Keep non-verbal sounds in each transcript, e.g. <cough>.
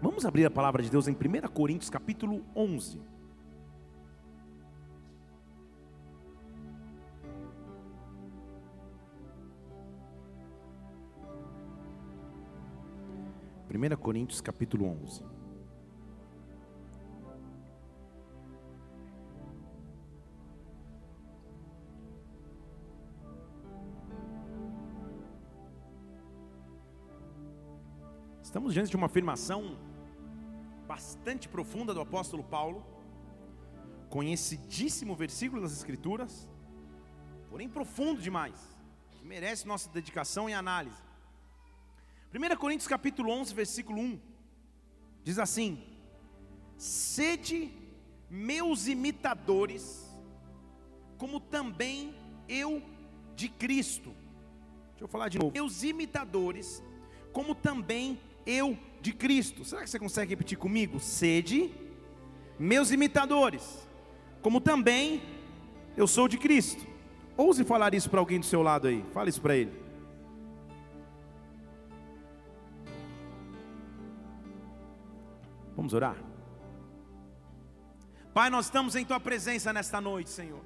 Vamos abrir a palavra de Deus em 1 Coríntios capítulo 11. Primeira Coríntios capítulo 11. Estamos diante de uma afirmação bastante profunda do apóstolo Paulo, conhecidíssimo versículo das Escrituras, porém profundo demais, que merece nossa dedicação e análise. 1 Coríntios capítulo 11, versículo 1, diz assim: Sede meus imitadores, como também eu de Cristo. Deixa eu falar de novo. Meus imitadores, como também eu de Cristo. Será que você consegue repetir comigo? Sede meus imitadores, como também eu sou de Cristo. Ouse falar isso para alguém do seu lado aí. Fale isso para ele. Vamos orar? Pai, nós estamos em tua presença nesta noite, Senhor.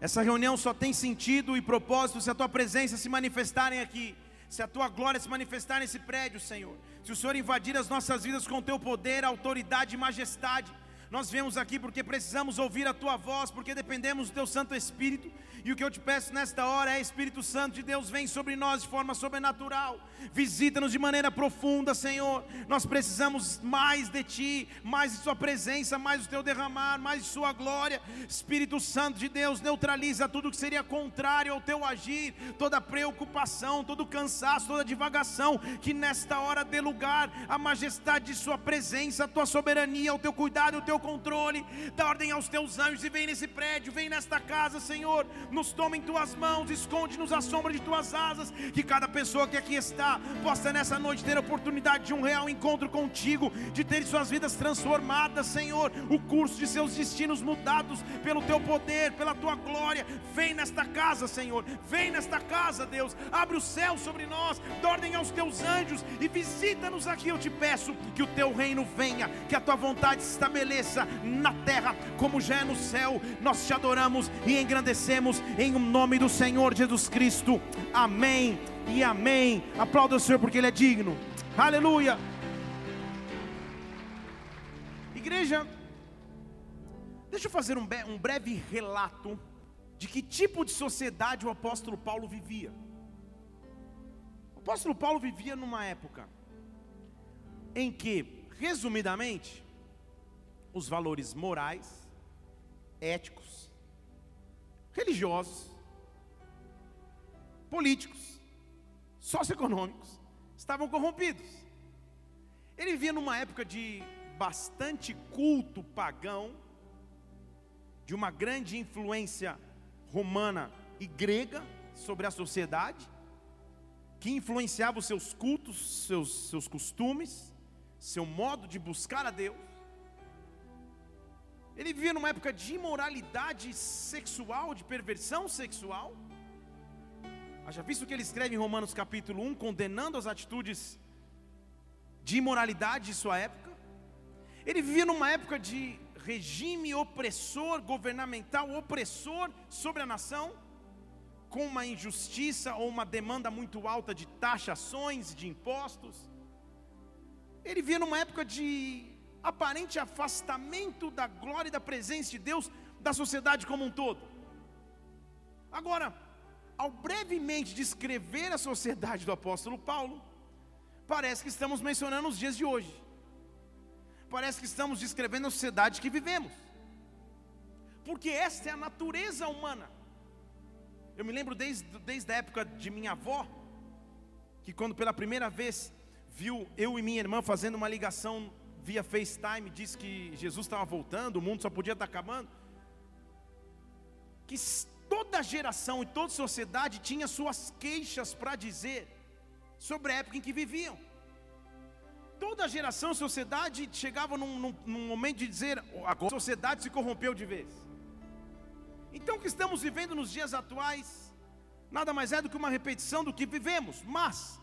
Essa reunião só tem sentido e propósito se a tua presença se manifestarem aqui se a tua glória se manifestar nesse prédio, Senhor, se o Senhor invadir as nossas vidas com teu poder, autoridade e majestade, nós viemos aqui porque precisamos ouvir a tua voz, porque dependemos do teu Santo Espírito. E o que eu te peço nesta hora é: Espírito Santo de Deus, vem sobre nós de forma sobrenatural. Visita-nos de maneira profunda, Senhor. Nós precisamos mais de ti, mais de Sua presença, mais do teu derramar, mais de Sua glória. Espírito Santo de Deus, neutraliza tudo que seria contrário ao teu agir, toda preocupação, todo cansaço, toda divagação. Que nesta hora dê lugar à majestade de Sua presença, a tua soberania, o teu cuidado, o teu controle, dá ordem aos teus anjos e vem nesse prédio, vem nesta casa, Senhor. Nos toma em tuas mãos, esconde-nos à sombra de tuas asas. Que cada pessoa que aqui está possa nessa noite ter a oportunidade de um real encontro contigo, de ter suas vidas transformadas, Senhor. O curso de seus destinos mudados pelo teu poder, pela tua glória. Vem nesta casa, Senhor. Vem nesta casa, Deus. Abre o céu sobre nós, dá ordem aos teus anjos e visita-nos aqui. Eu te peço que o teu reino venha, que a tua vontade se estabeleça na terra como já é no céu. Nós te adoramos e engrandecemos em nome do Senhor Jesus Cristo. Amém e amém. Aplauda o Senhor porque Ele é digno. Aleluia. Igreja, deixa eu fazer um, um breve relato de que tipo de sociedade o apóstolo Paulo vivia. O apóstolo Paulo vivia numa época em que, resumidamente, os valores morais, éticos, religiosos, políticos, socioeconômicos estavam corrompidos. Ele vivia numa época de bastante culto pagão, de uma grande influência romana e grega sobre a sociedade, que influenciava os seus cultos, seus, seus costumes, seu modo de buscar a Deus. Ele vivia numa época de imoralidade sexual, de perversão sexual. Haja visto que ele escreve em Romanos capítulo 1, condenando as atitudes de imoralidade de sua época. Ele vivia numa época de regime opressor, governamental opressor sobre a nação, com uma injustiça ou uma demanda muito alta de taxações, de impostos. Ele vivia numa época de aparente afastamento da glória e da presença de Deus da sociedade como um todo. Agora, ao brevemente descrever a sociedade do apóstolo Paulo, parece que estamos mencionando os dias de hoje. Parece que estamos descrevendo a sociedade que vivemos. Porque esta é a natureza humana. Eu me lembro desde, desde a época de minha avó, que quando pela primeira vez viu eu e minha irmã fazendo uma ligação via FaceTime disse que Jesus estava voltando, o mundo só podia estar acabando. Que toda geração e toda sociedade tinha suas queixas para dizer sobre a época em que viviam. Toda geração sociedade chegava num, num, num momento de dizer: agora a sociedade se corrompeu de vez. Então o que estamos vivendo nos dias atuais nada mais é do que uma repetição do que vivemos, mas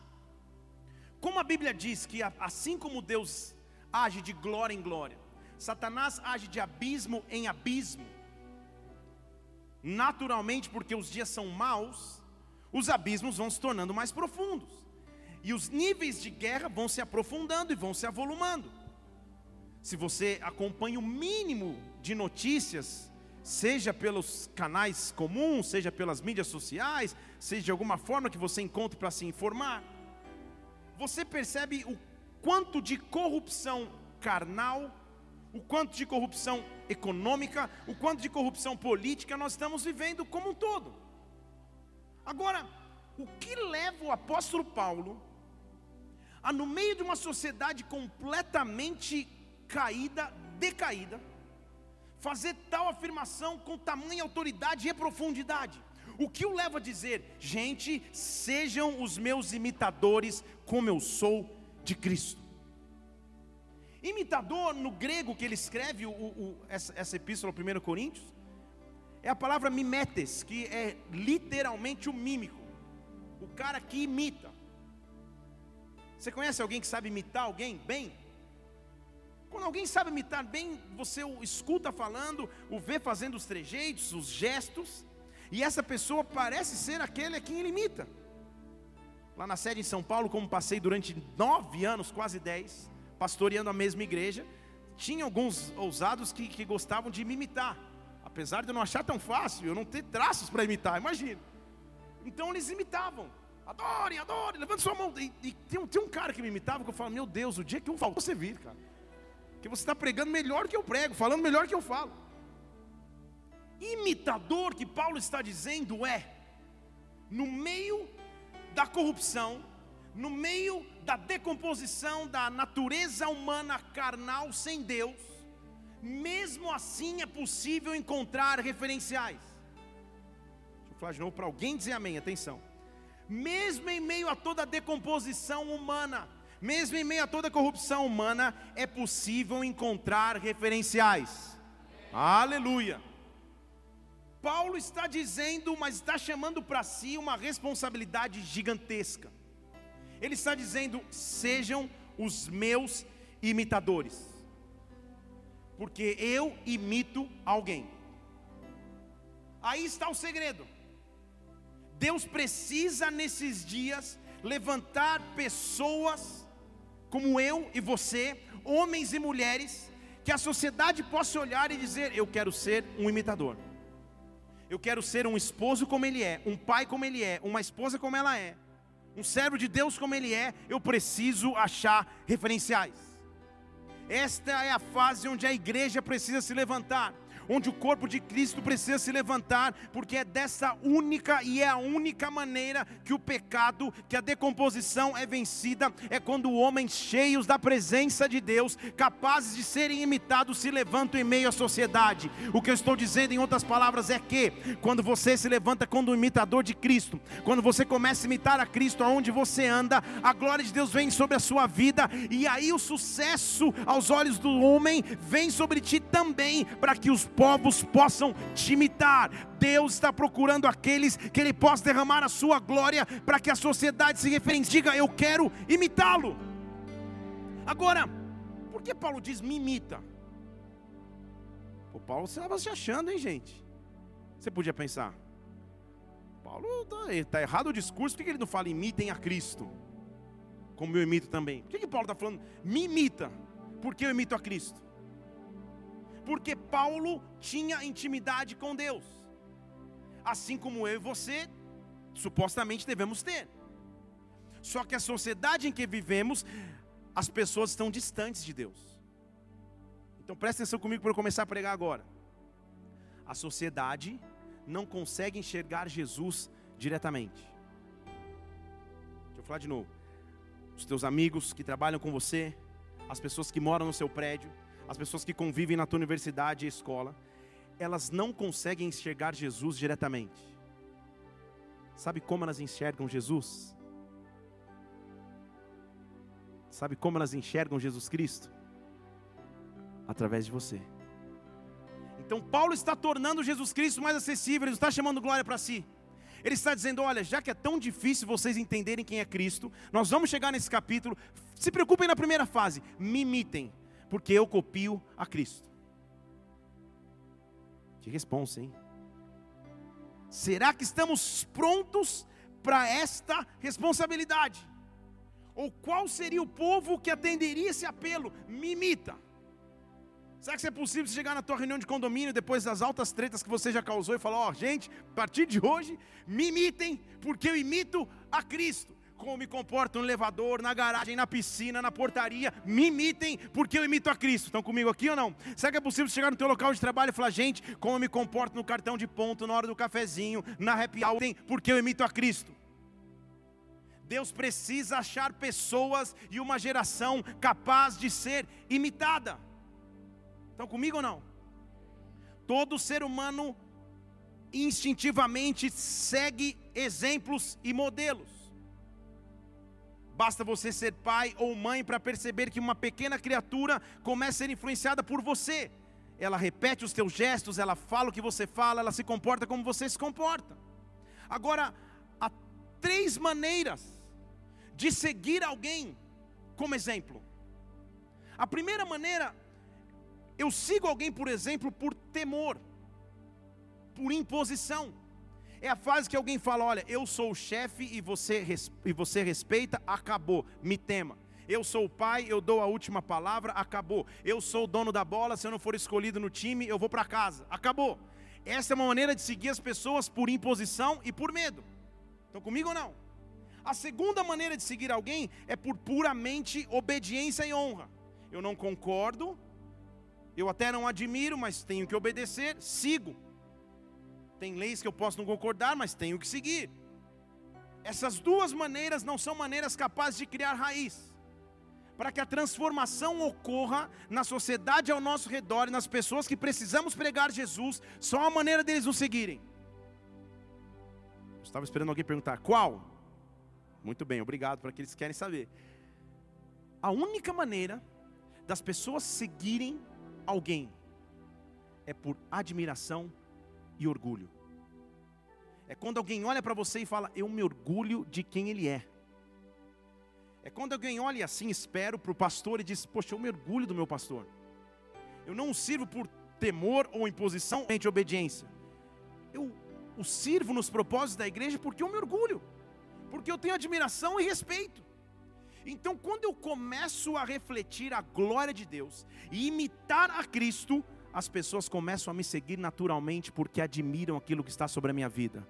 como a Bíblia diz que assim como Deus age de glória em glória, Satanás age de abismo em abismo. Naturalmente, porque os dias são maus, os abismos vão se tornando mais profundos. E os níveis de guerra vão se aprofundando e vão se avolumando. Se você acompanha o mínimo de notícias, seja pelos canais comuns, seja pelas mídias sociais, seja de alguma forma que você encontre para se informar, você percebe o quanto de corrupção carnal, o quanto de corrupção econômica, o quanto de corrupção política nós estamos vivendo como um todo. Agora, o que leva o apóstolo Paulo a, no meio de uma sociedade completamente caída, decaída, fazer tal afirmação com tamanha autoridade e profundidade? O que o leva a dizer, gente, sejam os meus imitadores, como eu sou de Cristo? Imitador, no grego que ele escreve o, o, essa, essa epístola, 1 Coríntios, é a palavra mimetes, que é literalmente o mímico, o cara que imita. Você conhece alguém que sabe imitar alguém bem? Quando alguém sabe imitar bem, você o escuta falando, o vê fazendo os trejeitos, os gestos, e essa pessoa parece ser aquele a quem ele imita. Lá na sede em São Paulo, como passei durante nove anos, quase dez, pastoreando a mesma igreja, tinha alguns ousados que, que gostavam de me imitar, apesar de eu não achar tão fácil, eu não ter traços para imitar, imagina. Então eles imitavam, adorem, adorem, levante sua mão. E, e tem, tem um cara que me imitava que eu falo, meu Deus, o dia que eu falo, você vir, cara, que você está pregando melhor que eu prego, falando melhor que eu falo. Imitador que Paulo está dizendo é, no meio da corrupção, no meio da decomposição da natureza humana carnal sem Deus, mesmo assim é possível encontrar referenciais. Deixa eu falar de novo para alguém dizer amém, atenção. Mesmo em meio a toda a decomposição humana, mesmo em meio a toda a corrupção humana, é possível encontrar referenciais. Aleluia. Paulo está dizendo, mas está chamando para si uma responsabilidade gigantesca. Ele está dizendo: sejam os meus imitadores, porque eu imito alguém. Aí está o segredo. Deus precisa nesses dias levantar pessoas como eu e você, homens e mulheres, que a sociedade possa olhar e dizer: Eu quero ser um imitador. Eu quero ser um esposo como ele é, um pai como ele é, uma esposa como ela é um servo de Deus como ele é, eu preciso achar referenciais. Esta é a fase onde a igreja precisa se levantar onde o corpo de Cristo precisa se levantar, porque é dessa única e é a única maneira que o pecado, que a decomposição é vencida, é quando homens cheios da presença de Deus, capazes de serem imitados, se levantam em meio à sociedade. O que eu estou dizendo em outras palavras é que quando você se levanta como um imitador de Cristo, quando você começa a imitar a Cristo aonde você anda, a glória de Deus vem sobre a sua vida e aí o sucesso aos olhos do homem vem sobre ti também, para que os povos possam te imitar. Deus está procurando aqueles que Ele possa derramar a sua glória para que a sociedade se referencie. Diga, eu quero imitá-lo. Agora, por que Paulo diz me imita? O Paulo estava se achando, hein, gente? Você podia pensar. Paulo está tá errado o discurso, por que ele não fala imitem a Cristo? Como eu imito também. Por que, que Paulo está falando me imita? Porque eu imito a Cristo? Porque Paulo tinha intimidade com Deus, assim como eu e você supostamente devemos ter. Só que a sociedade em que vivemos, as pessoas estão distantes de Deus. Então presta atenção comigo para eu começar a pregar agora. A sociedade não consegue enxergar Jesus diretamente. Deixa eu falar de novo. Os teus amigos que trabalham com você, as pessoas que moram no seu prédio, as pessoas que convivem na tua universidade e escola, elas não conseguem enxergar Jesus diretamente. Sabe como elas enxergam Jesus? Sabe como elas enxergam Jesus Cristo? Através de você. Então Paulo está tornando Jesus Cristo mais acessível, ele está chamando glória para si. Ele está dizendo: olha, já que é tão difícil vocês entenderem quem é Cristo, nós vamos chegar nesse capítulo. Se preocupem na primeira fase, me imitem, porque eu copio a Cristo. Que responsa, hein? Será que estamos prontos para esta responsabilidade? Ou qual seria o povo que atenderia esse apelo? Me imita. Será que é possível chegar na tua reunião de condomínio depois das altas tretas que você já causou e falar: Ó, oh, gente, a partir de hoje, me imitem, porque eu imito a Cristo. Como me comporto no elevador, na garagem, na piscina, na portaria, me imitem, porque eu imito a Cristo. Estão comigo aqui ou não? Será que é possível chegar no teu local de trabalho e falar: gente, como eu me comporto no cartão de ponto, na hora do cafezinho, na happy hour, porque eu imito a Cristo? Deus precisa achar pessoas e uma geração capaz de ser imitada. Estão comigo ou não? Todo ser humano instintivamente segue exemplos e modelos. Basta você ser pai ou mãe para perceber que uma pequena criatura começa a ser influenciada por você. Ela repete os teus gestos, ela fala o que você fala, ela se comporta como você se comporta. Agora, há três maneiras de seguir alguém como exemplo. A primeira maneira eu sigo alguém, por exemplo, por temor, por imposição. É a fase que alguém fala: olha, eu sou o chefe e você, e você respeita, acabou, me tema. Eu sou o pai, eu dou a última palavra, acabou. Eu sou o dono da bola, se eu não for escolhido no time, eu vou para casa, acabou. Essa é uma maneira de seguir as pessoas por imposição e por medo. Estão comigo ou não? A segunda maneira de seguir alguém é por puramente obediência e honra. Eu não concordo, eu até não admiro, mas tenho que obedecer, sigo. Tem leis que eu posso não concordar, mas tenho que seguir. Essas duas maneiras não são maneiras capazes de criar raiz. Para que a transformação ocorra na sociedade ao nosso redor e nas pessoas que precisamos pregar Jesus, só a maneira deles nos seguirem. Eu estava esperando alguém perguntar: qual? Muito bem, obrigado para aqueles que querem saber. A única maneira das pessoas seguirem alguém é por admiração e orgulho. É quando alguém olha para você e fala, eu me orgulho de quem ele é. É quando alguém olha assim, espero para o pastor e diz, poxa, eu me orgulho do meu pastor. Eu não o sirvo por temor ou imposição, de obediência. Eu o sirvo nos propósitos da igreja porque eu me orgulho, porque eu tenho admiração e respeito. Então, quando eu começo a refletir a glória de Deus e imitar a Cristo, as pessoas começam a me seguir naturalmente porque admiram aquilo que está sobre a minha vida.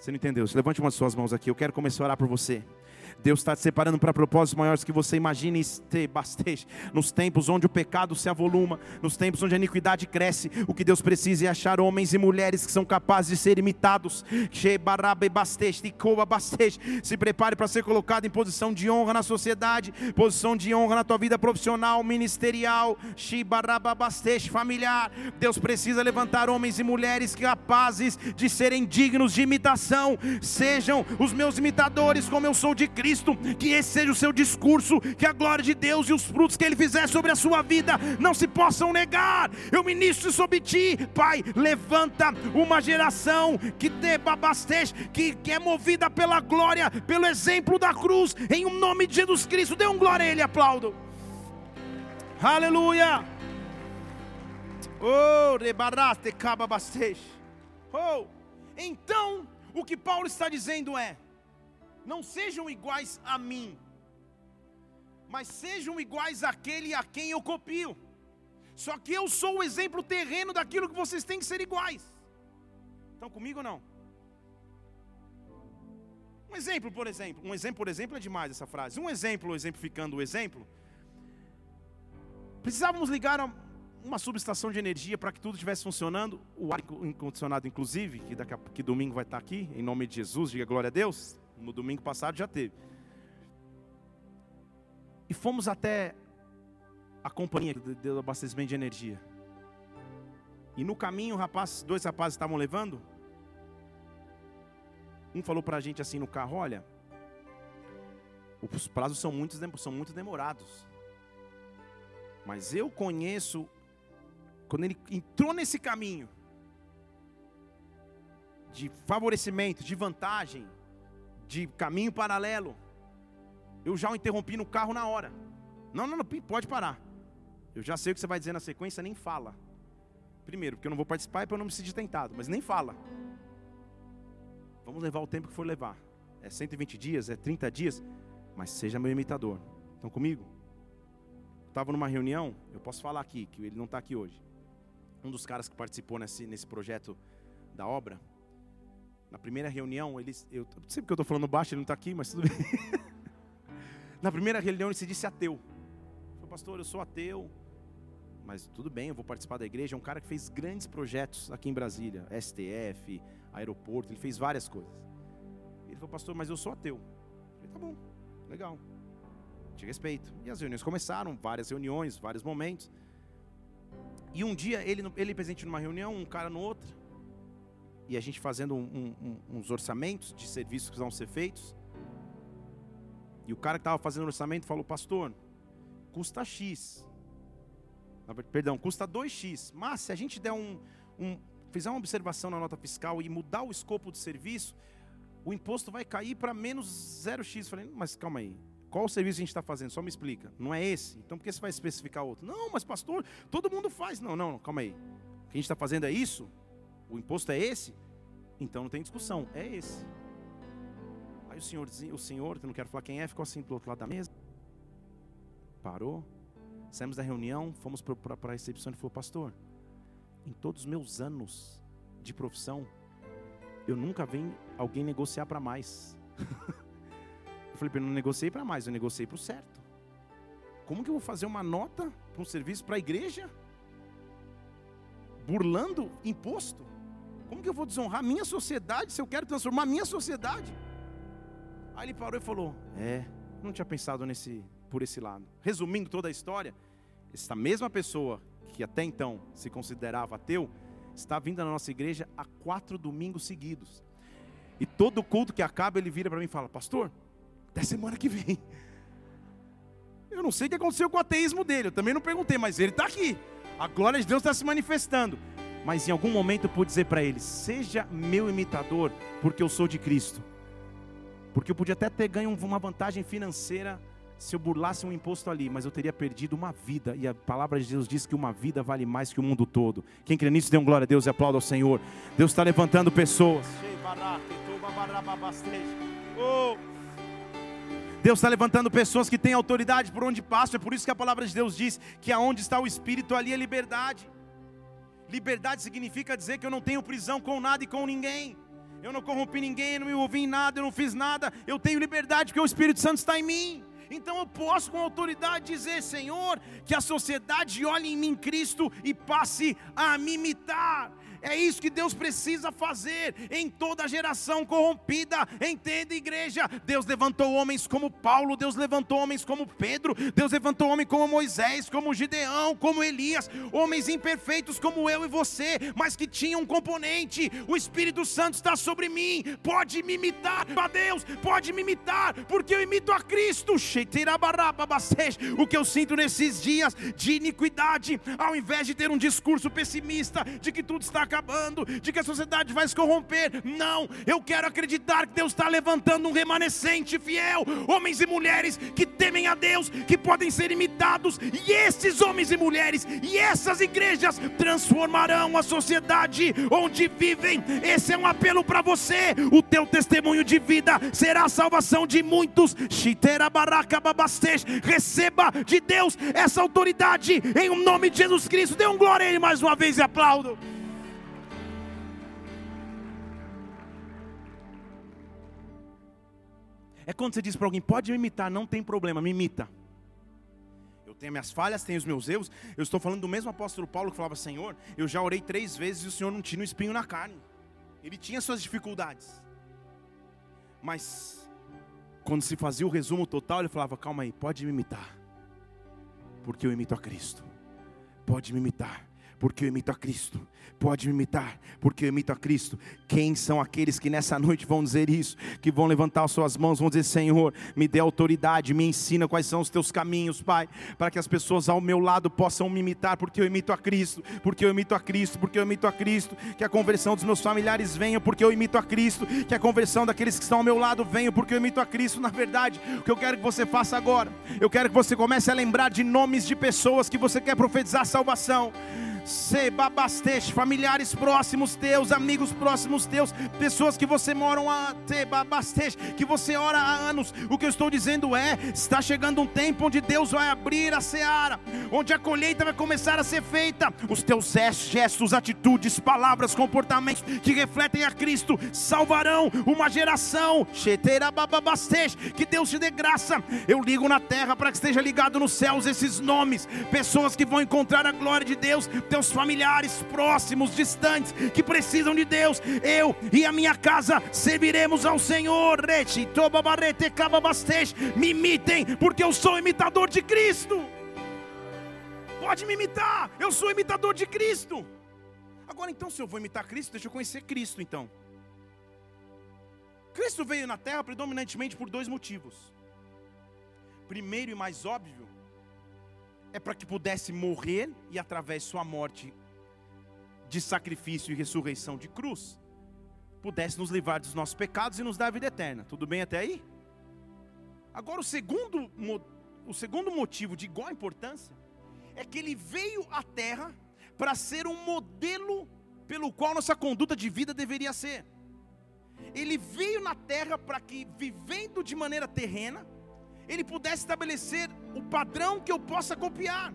Você não entendeu? Levante uma de suas mãos aqui. Eu quero começar a orar por você. Deus está te separando para propósitos maiores que você imagine bastante. Nos tempos onde o pecado se avoluma, nos tempos onde a iniquidade cresce, o que Deus precisa é achar homens e mulheres que são capazes de ser imitados. Se prepare para ser colocado em posição de honra na sociedade, posição de honra na tua vida profissional, ministerial, familiar. Deus precisa levantar homens e mulheres capazes de serem dignos de imitação. Sejam os meus imitadores, como eu sou de Cristo Cristo, que esse seja o seu discurso, que a glória de Deus e os frutos que Ele fizer sobre a sua vida não se possam negar. Eu ministro sobre ti, Pai, levanta uma geração que te que, que é movida pela glória, pelo exemplo da cruz, em um nome de Jesus Cristo. Dê um glória a Ele, aplaudo. Aleluia. Oh. Oh, então o que Paulo está dizendo é: não sejam iguais a mim, mas sejam iguais àquele a quem eu copio. Só que eu sou o exemplo terreno daquilo que vocês têm que ser iguais. Estão comigo ou não? Um exemplo, por exemplo, um exemplo, por exemplo, é demais essa frase. Um exemplo, exemplificando o exemplo. Precisávamos ligar uma subestação de energia para que tudo estivesse funcionando, o ar condicionado inclusive, que daqui a, que domingo vai estar aqui, em nome de Jesus, diga glória a Deus. No domingo passado já teve. E fomos até a companhia do abastecimento de energia. E no caminho, rapaz, dois rapazes estavam levando. Um falou para a gente assim no carro: Olha, os prazos são muito, são muito demorados. Mas eu conheço, quando ele entrou nesse caminho, de favorecimento, de vantagem, de caminho paralelo, eu já o interrompi no carro na hora. Não, não, não, pode parar. Eu já sei o que você vai dizer na sequência, nem fala. Primeiro, porque eu não vou participar e para eu não me sentir tentado, mas nem fala. Vamos levar o tempo que for levar. É 120 dias, é 30 dias, mas seja meu imitador. Estão comigo? Estava numa reunião, eu posso falar aqui, que ele não está aqui hoje. Um dos caras que participou nesse, nesse projeto da obra, na primeira reunião, eles, eu não sei porque eu estou falando baixo, ele não está aqui, mas tudo bem. <laughs> na primeira reunião ele se disse ateu. Falei, pastor, eu sou ateu, mas tudo bem, eu vou participar da igreja. É um cara que fez grandes projetos aqui em Brasília, STF, aeroporto, ele fez várias coisas. Ele falou, pastor, mas eu sou ateu. Eu falei, tá bom, legal, te respeito. E as reuniões começaram, várias reuniões, vários momentos. E um dia, ele, ele presente numa reunião, um cara no outro, e a gente fazendo um, um, uns orçamentos de serviços que vão ser feitos. E o cara que estava fazendo o orçamento falou, pastor, custa X. Perdão, custa 2x. Mas se a gente der um, um, fizer uma observação na nota fiscal e mudar o escopo do serviço, o imposto vai cair para menos 0x. Falei, mas calma aí. Qual serviço a gente está fazendo? Só me explica. Não é esse? Então por que você vai especificar outro? Não, mas pastor, todo mundo faz. Não, não, calma aí. O que a gente está fazendo é isso? O imposto é esse? Então não tem discussão, é esse. Aí o senhor, o senhor, que não quero falar quem é, ficou assim do outro lado da mesa. Parou. Saímos da reunião, fomos para a recepção e falou, pastor, em todos os meus anos de profissão, eu nunca vi alguém negociar para mais. <laughs> eu falei, eu não negociei para mais, eu negociei para o certo. Como que eu vou fazer uma nota para um serviço para a igreja? Burlando imposto? Como que eu vou desonrar minha sociedade se eu quero transformar minha sociedade? Aí ele parou e falou: É, não tinha pensado nesse, por esse lado. Resumindo toda a história, essa mesma pessoa que até então se considerava ateu, está vindo na nossa igreja há quatro domingos seguidos. E todo culto que acaba, ele vira para mim e fala: Pastor, até semana que vem. <laughs> Eu não sei o que aconteceu com o ateísmo dele, eu também não perguntei, mas ele está aqui. A glória de Deus está se manifestando. Mas em algum momento eu pude dizer para ele: Seja meu imitador, porque eu sou de Cristo. Porque eu podia até ter ganho uma vantagem financeira se eu burlasse um imposto ali, mas eu teria perdido uma vida. E a palavra de Deus diz que uma vida vale mais que o mundo todo. Quem crê nisso, dê um glória a Deus e aplauda ao Senhor. Deus está levantando pessoas. Deus está levantando pessoas que têm autoridade por onde passam. É por isso que a palavra de Deus diz que aonde está o Espírito, ali é liberdade. Liberdade significa dizer que eu não tenho prisão com nada e com ninguém. Eu não corrompi ninguém, eu não me ouvi em nada, eu não fiz nada. Eu tenho liberdade porque o Espírito Santo está em mim. Então eu posso com autoridade dizer, Senhor, que a sociedade olhe em mim Cristo e passe a me imitar. É isso que Deus precisa fazer em toda geração corrompida. Entenda, igreja? Deus levantou homens como Paulo, Deus levantou homens como Pedro, Deus levantou homens como Moisés, como Gideão, como Elias, homens imperfeitos como eu e você, mas que tinham um componente. O Espírito Santo está sobre mim. Pode me imitar, a Deus, pode me imitar, porque eu imito a Cristo. O que eu sinto nesses dias de iniquidade, ao invés de ter um discurso pessimista de que tudo está acabando, de que a sociedade vai se corromper. Não, eu quero acreditar que Deus está levantando um remanescente fiel, homens e mulheres que temem a Deus, que podem ser imitados, e esses homens e mulheres e essas igrejas transformarão a sociedade onde vivem. Esse é um apelo para você. O teu testemunho de vida será a salvação de muitos. Receba de Deus essa autoridade em nome de Jesus Cristo. Dê um glória a Ele mais uma vez e aplaudo. É quando você diz para alguém, pode me imitar, não tem problema, me imita. Eu tenho minhas falhas, tenho os meus erros. Eu estou falando do mesmo apóstolo Paulo que falava, Senhor, eu já orei três vezes e o Senhor não tinha um espinho na carne. Ele tinha suas dificuldades. Mas quando se fazia o resumo total, ele falava, calma aí, pode me imitar. Porque eu imito a Cristo. Pode me imitar porque eu imito a Cristo. Pode me imitar, porque eu imito a Cristo. Quem são aqueles que nessa noite vão dizer isso? Que vão levantar suas mãos, vão dizer: Senhor, me dê autoridade, me ensina quais são os teus caminhos, Pai, para que as pessoas ao meu lado possam me imitar, porque eu imito a Cristo, porque eu imito a Cristo, porque eu imito a Cristo. Que a conversão dos meus familiares venha, porque eu imito a Cristo. Que a conversão daqueles que estão ao meu lado venha, porque eu imito a Cristo. Na verdade, o que eu quero que você faça agora, eu quero que você comece a lembrar de nomes de pessoas que você quer profetizar salvação. Sebabasteste, familiares próximos teus, amigos próximos teus, pessoas que você moram a Sebabasteste, que você ora há anos. O que eu estou dizendo é: está chegando um tempo onde Deus vai abrir a seara, onde a colheita vai começar a ser feita. Os teus gestos, atitudes, palavras, comportamentos que refletem a Cristo salvarão uma geração. Que Deus te dê graça. Eu ligo na terra para que esteja ligado nos céus esses nomes, pessoas que vão encontrar a glória de Deus teus familiares próximos, distantes, que precisam de Deus. Eu e a minha casa serviremos ao Senhor. Me imitem, porque eu sou imitador de Cristo. Pode me imitar, eu sou imitador de Cristo. Agora então, se eu vou imitar Cristo, deixa eu conhecer Cristo então. Cristo veio na terra predominantemente por dois motivos. Primeiro e mais óbvio, é para que pudesse morrer e através de sua morte de sacrifício e ressurreição de cruz, pudesse nos livrar dos nossos pecados e nos dar a vida eterna. Tudo bem até aí? Agora o segundo, o segundo motivo de igual importância é que ele veio à terra para ser um modelo pelo qual nossa conduta de vida deveria ser. Ele veio na terra para que, vivendo de maneira terrena, ele pudesse estabelecer o padrão que eu possa copiar.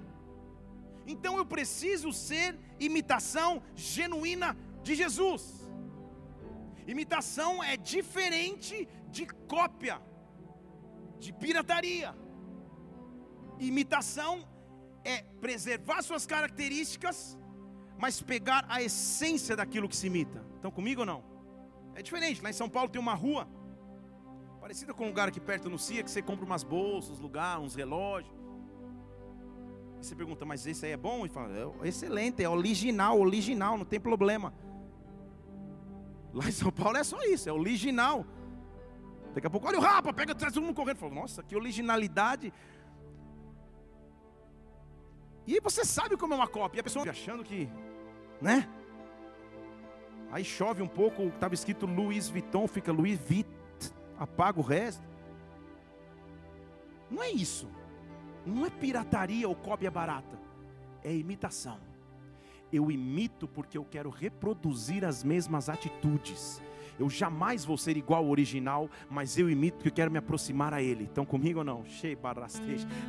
Então eu preciso ser imitação genuína de Jesus. Imitação é diferente de cópia, de pirataria. Imitação é preservar suas características, mas pegar a essência daquilo que se imita. Estão comigo ou não? É diferente. Lá em São Paulo tem uma rua Parecida com um lugar aqui perto no CIA, que você compra umas bolsas, lugar, uns relógios. E você pergunta, mas esse aí é bom? E fala, é excelente, é original, original, não tem problema. Lá em São Paulo é só isso, é original. Daqui a pouco, olha o rapa, pega traz todo mundo correndo. Fala, nossa, que originalidade. E aí você sabe como é uma cópia. E a pessoa achando que, né? Aí chove um pouco, estava escrito Louis Vuitton, fica Louis Vuitton apaga o resto. Não é isso. Não é pirataria ou cópia barata. É imitação. Eu imito porque eu quero reproduzir as mesmas atitudes. Eu jamais vou ser igual ao original, mas eu imito porque eu quero me aproximar a Ele. Estão comigo ou não?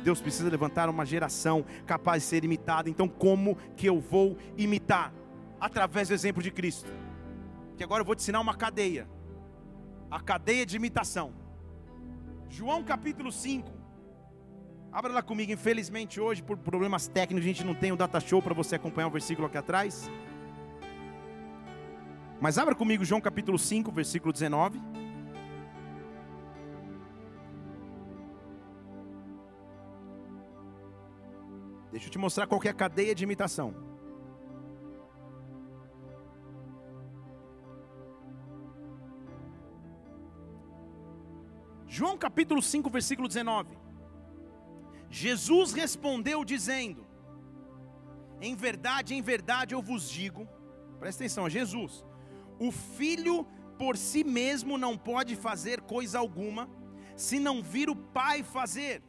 Deus precisa levantar uma geração capaz de ser imitada. Então, como que eu vou imitar? Através do exemplo de Cristo. Que agora eu vou te ensinar uma cadeia a cadeia de imitação. João capítulo 5. Abra lá comigo, infelizmente hoje, por problemas técnicos, a gente não tem o data show para você acompanhar o versículo aqui atrás. Mas abra comigo João capítulo 5, versículo 19. Deixa eu te mostrar qual é a cadeia de imitação. João capítulo 5, versículo 19. Jesus respondeu dizendo: Em verdade, em verdade eu vos digo, presta atenção, Jesus, o filho por si mesmo não pode fazer coisa alguma, se não vir o pai fazer.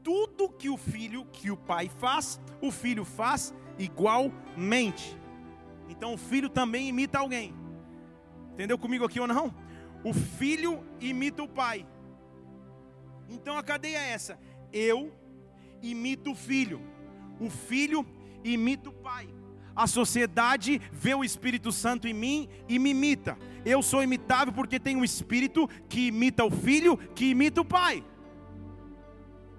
Tudo que o filho, que o pai faz, o filho faz igualmente. Então o filho também imita alguém. Entendeu comigo aqui ou não? O filho imita o pai. Então a cadeia é essa: eu imito o filho, o filho imita o pai. A sociedade vê o Espírito Santo em mim e me imita. Eu sou imitável porque tenho um espírito que imita o filho, que imita o pai.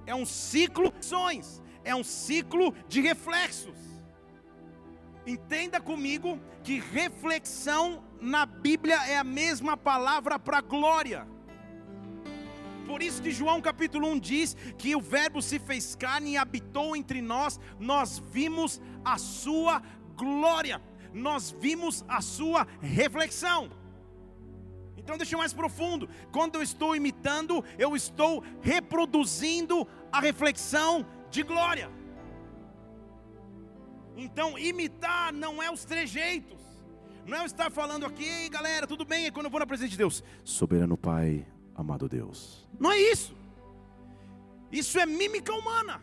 É um ciclo de ações, é um ciclo de reflexos. Entenda comigo que reflexão na Bíblia é a mesma palavra para glória. Por isso que João capítulo 1 diz que o verbo se fez carne e habitou entre nós, nós vimos a sua glória, nós vimos a sua reflexão. Então deixa mais profundo. Quando eu estou imitando, eu estou reproduzindo a reflexão de glória. Então, imitar não é os trejeitos. Não é estar falando aqui, galera, tudo bem? É quando eu vou na presença de Deus. Soberano Pai, amado Deus. Não é isso. Isso é mímica humana.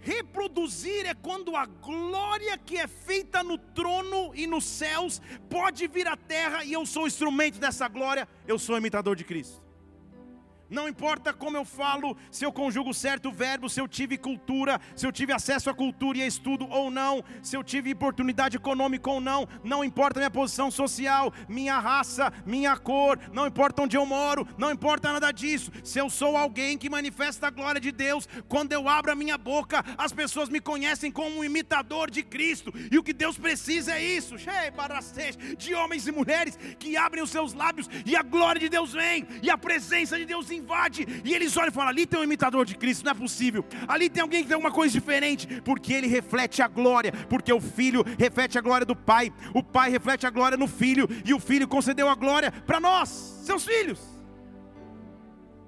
Reproduzir é quando a glória que é feita no trono e nos céus pode vir à terra e eu sou instrumento dessa glória, eu sou imitador de Cristo. Não importa como eu falo, se eu conjugo certo verbo, se eu tive cultura, se eu tive acesso à cultura e a estudo ou não, se eu tive oportunidade econômica ou não, não importa minha posição social, minha raça, minha cor, não importa onde eu moro, não importa nada disso. Se eu sou alguém que manifesta a glória de Deus, quando eu abro a minha boca, as pessoas me conhecem como um imitador de Cristo, e o que Deus precisa é isso, de homens e mulheres que abrem os seus lábios e a glória de Deus vem, e a presença de Deus vem invade, e eles olham e falam: ali tem um imitador de Cristo, não é possível. Ali tem alguém que tem alguma coisa diferente, porque ele reflete a glória, porque o filho reflete a glória do pai, o pai reflete a glória no filho, e o filho concedeu a glória para nós, seus filhos.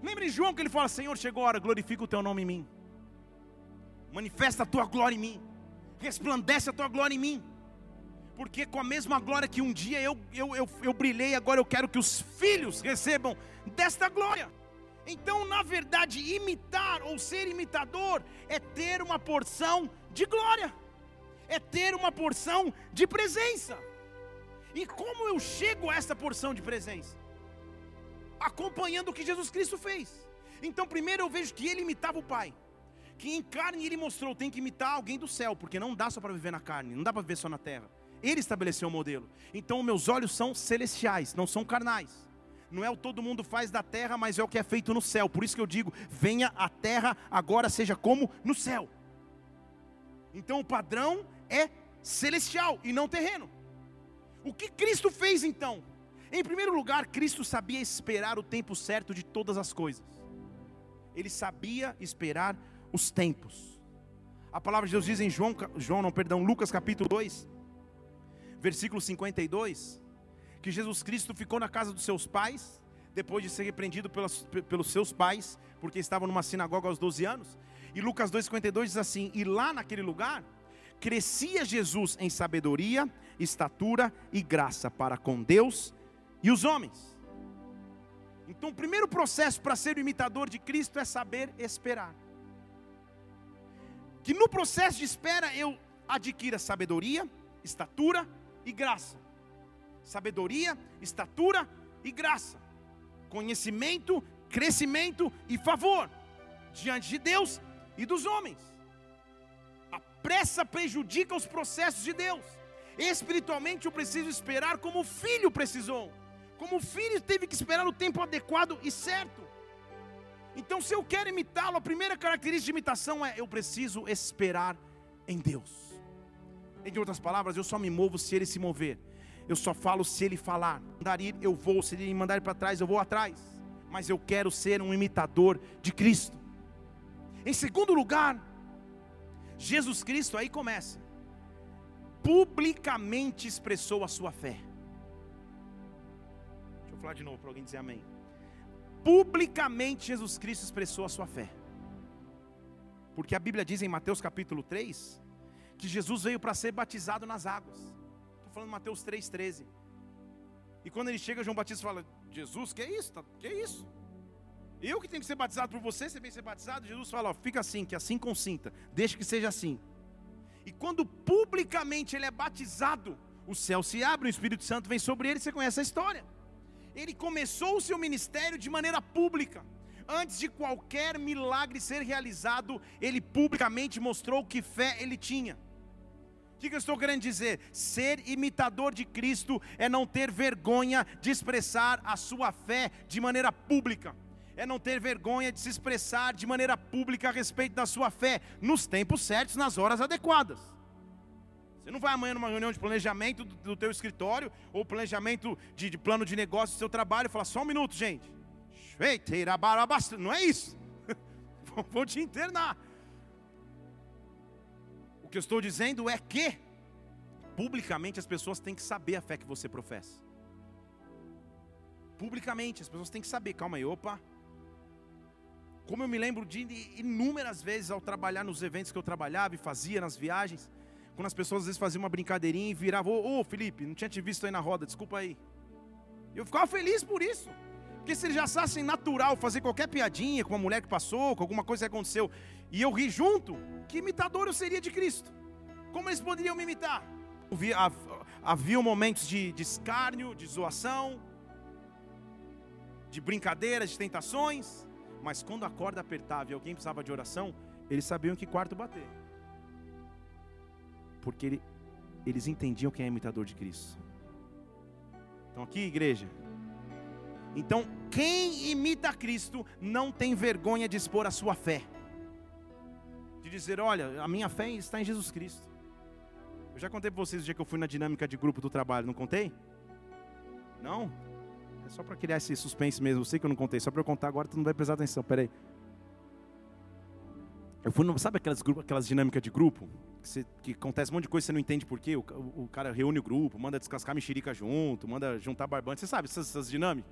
Lembre de João que ele fala: Senhor, chegou a hora, glorifica o teu nome em mim, manifesta a tua glória em mim, resplandece a tua glória em mim porque com a mesma glória que um dia eu, eu, eu, eu brilhei, agora eu quero que os filhos recebam desta glória. Então, na verdade, imitar ou ser imitador é ter uma porção de glória, é ter uma porção de presença. E como eu chego a essa porção de presença? Acompanhando o que Jesus Cristo fez. Então, primeiro eu vejo que ele imitava o Pai, que em carne ele mostrou, tem que imitar alguém do céu, porque não dá só para viver na carne, não dá para viver só na terra. Ele estabeleceu o modelo. Então, meus olhos são celestiais, não são carnais não é o todo mundo faz da terra, mas é o que é feito no céu. Por isso que eu digo: venha a terra agora, seja como no céu. Então o padrão é celestial e não terreno. O que Cristo fez então? Em primeiro lugar, Cristo sabia esperar o tempo certo de todas as coisas. Ele sabia esperar os tempos. A palavra de Deus diz em João, João não, perdão, Lucas capítulo 2, versículo 52, que Jesus Cristo ficou na casa dos seus pais, depois de ser repreendido pelos, pelos seus pais, porque estava numa sinagoga aos 12 anos. E Lucas 2,52 diz assim: E lá naquele lugar, crescia Jesus em sabedoria, estatura e graça para com Deus e os homens. Então, o primeiro processo para ser o imitador de Cristo é saber esperar. Que no processo de espera eu adquira sabedoria, estatura e graça sabedoria, estatura e graça, conhecimento, crescimento e favor diante de Deus e dos homens. A pressa prejudica os processos de Deus. Espiritualmente eu preciso esperar como o filho precisou, como o filho teve que esperar o tempo adequado e certo. Então, se eu quero imitá-lo, a primeira característica de imitação é eu preciso esperar em Deus. Em outras palavras, eu só me movo se ele se mover eu só falo se ele falar. Mandar ir, eu vou. Se ele mandar ir para trás, eu vou atrás. Mas eu quero ser um imitador de Cristo. Em segundo lugar, Jesus Cristo aí começa. Publicamente expressou a sua fé. Deixa eu falar de novo para alguém dizer amém. Publicamente Jesus Cristo expressou a sua fé. Porque a Bíblia diz em Mateus capítulo 3 que Jesus veio para ser batizado nas águas falando Mateus 3,13. E quando ele chega, João Batista fala: Jesus, que é isso? Tá, que é isso? Eu que tenho que ser batizado por você, você vem ser batizado? Jesus fala: ó, fica assim, que assim consinta, deixa que seja assim. E quando publicamente ele é batizado, o céu se abre, o Espírito Santo vem sobre ele, você conhece a história. Ele começou o seu ministério de maneira pública. Antes de qualquer milagre ser realizado, ele publicamente mostrou que fé ele tinha que, que eu estou querendo dizer? Ser imitador de Cristo é não ter vergonha de expressar a sua fé de maneira pública, é não ter vergonha de se expressar de maneira pública a respeito da sua fé, nos tempos certos, nas horas adequadas. Você não vai amanhã numa reunião de planejamento do, teu escritório, ou planejamento de, de plano de negócio do seu trabalho, e falar, só um minuto, gente. Não é isso. <laughs> Vou te internar que eu estou dizendo é que publicamente as pessoas têm que saber a fé que você professa. Publicamente, as pessoas têm que saber. Calma aí, opa. Como eu me lembro de inúmeras vezes ao trabalhar nos eventos que eu trabalhava e fazia nas viagens, quando as pessoas às vezes faziam uma brincadeirinha e viravam, ô oh, Felipe, não tinha te visto aí na roda, desculpa aí. Eu ficava feliz por isso. Porque se eles já achassem natural fazer qualquer piadinha com uma mulher que passou, com alguma coisa que aconteceu, e eu ri junto, que imitador eu seria de Cristo? Como eles poderiam me imitar? Havia momentos de, de escárnio, de zoação, de brincadeiras, de tentações, mas quando a corda apertava e alguém precisava de oração, eles sabiam que quarto bater. Porque ele, eles entendiam quem é imitador de Cristo. Então aqui, igreja. Então, quem imita Cristo não tem vergonha de expor a sua fé. De dizer, olha, a minha fé está em Jesus Cristo. Eu já contei para vocês o dia que eu fui na dinâmica de grupo do trabalho, não contei? Não? É só para criar esse suspense mesmo. Eu sei que eu não contei, só para eu contar agora, tu não vai prestar atenção. Peraí. Eu fui, no, sabe aquelas, aquelas dinâmicas de grupo? Que, você, que, acontece um monte de coisa você não entende por quê. O, o, o, cara reúne o grupo, manda descascar mexerica junto, manda juntar barbante. Você sabe essas, essas dinâmicas?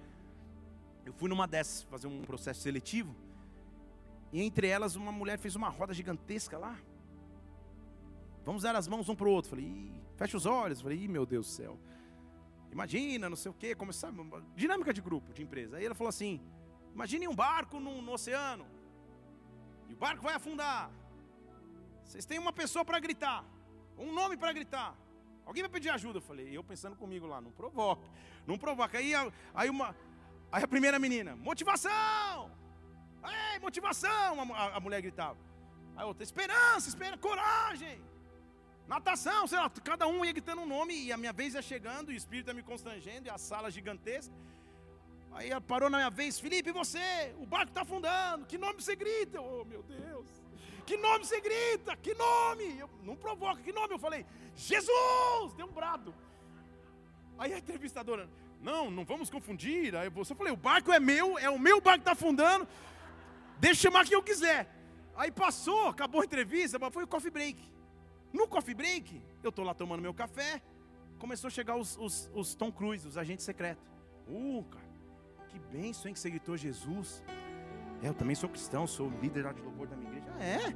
Eu fui numa dessas fazer um processo seletivo. E entre elas, uma mulher fez uma roda gigantesca lá. Vamos dar as mãos um para o outro. Falei, fecha os olhos. Falei, meu Deus do céu. Imagina, não sei o quê, começar dinâmica de grupo, de empresa. Aí ela falou assim: imagine um barco no, no oceano. E o barco vai afundar. Vocês têm uma pessoa para gritar, um nome para gritar. Alguém vai pedir ajuda? Eu falei, eu pensando comigo lá, não provoca, não provoca. Aí, aí, uma, aí a primeira menina, motivação! Ei, motivação! A, a mulher gritava. Aí outra, esperança, espera, coragem! Natação, sei lá, cada um ia gritando um nome e a minha vez ia chegando e o espírito ia me constrangendo e a sala gigantesca. Aí parou na minha vez, Felipe, você, o barco está afundando, que nome você grita? Oh meu Deus, que nome você grita? Que nome? Eu, não provoca, que nome? Eu falei, Jesus! Deu um brado. Aí a entrevistadora, não, não vamos confundir. Aí você falei, o barco é meu, é o meu barco que está afundando, deixa eu chamar quem eu quiser. Aí passou, acabou a entrevista, mas foi o coffee break. No coffee break, eu estou lá tomando meu café, começou a chegar os, os, os Tom Cruise, os agentes secretos. Uh, cara, que benção, hein, que você gritou Jesus. É, eu também sou cristão, sou líder de louvor da minha igreja. Ah, é?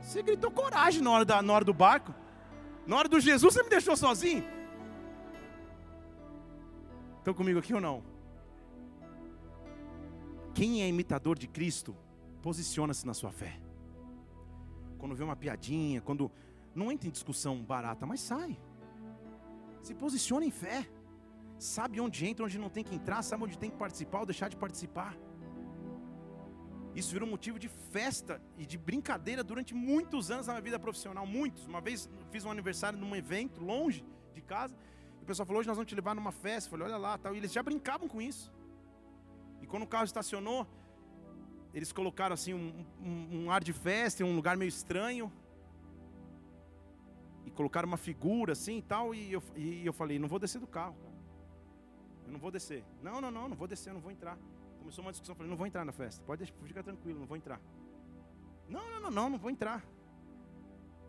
Você gritou coragem na hora, da, na hora do barco. Na hora do Jesus, você me deixou sozinho? Estão comigo aqui ou não? Quem é imitador de Cristo, posiciona-se na sua fé. Quando vê uma piadinha, quando não entra em discussão barata, mas sai. Se posiciona em fé. Sabe onde entra, onde não tem que entrar, sabe onde tem que participar ou deixar de participar. Isso virou motivo de festa e de brincadeira durante muitos anos na minha vida profissional. Muitos. Uma vez fiz um aniversário num evento longe de casa. E o pessoal falou: hoje nós vamos te levar numa festa. Eu falei: olha lá. Tal. E eles já brincavam com isso. E quando o carro estacionou, eles colocaram assim um, um, um ar de festa, um lugar meio estranho e colocaram uma figura assim e tal, e eu, e eu falei, não vou descer do carro, cara. Eu não vou descer. Não, não, não, não vou descer, não vou entrar. Começou uma discussão, eu falei, não vou entrar na festa. Pode ficar tranquilo, não vou entrar. Não, não, não, não, não vou entrar.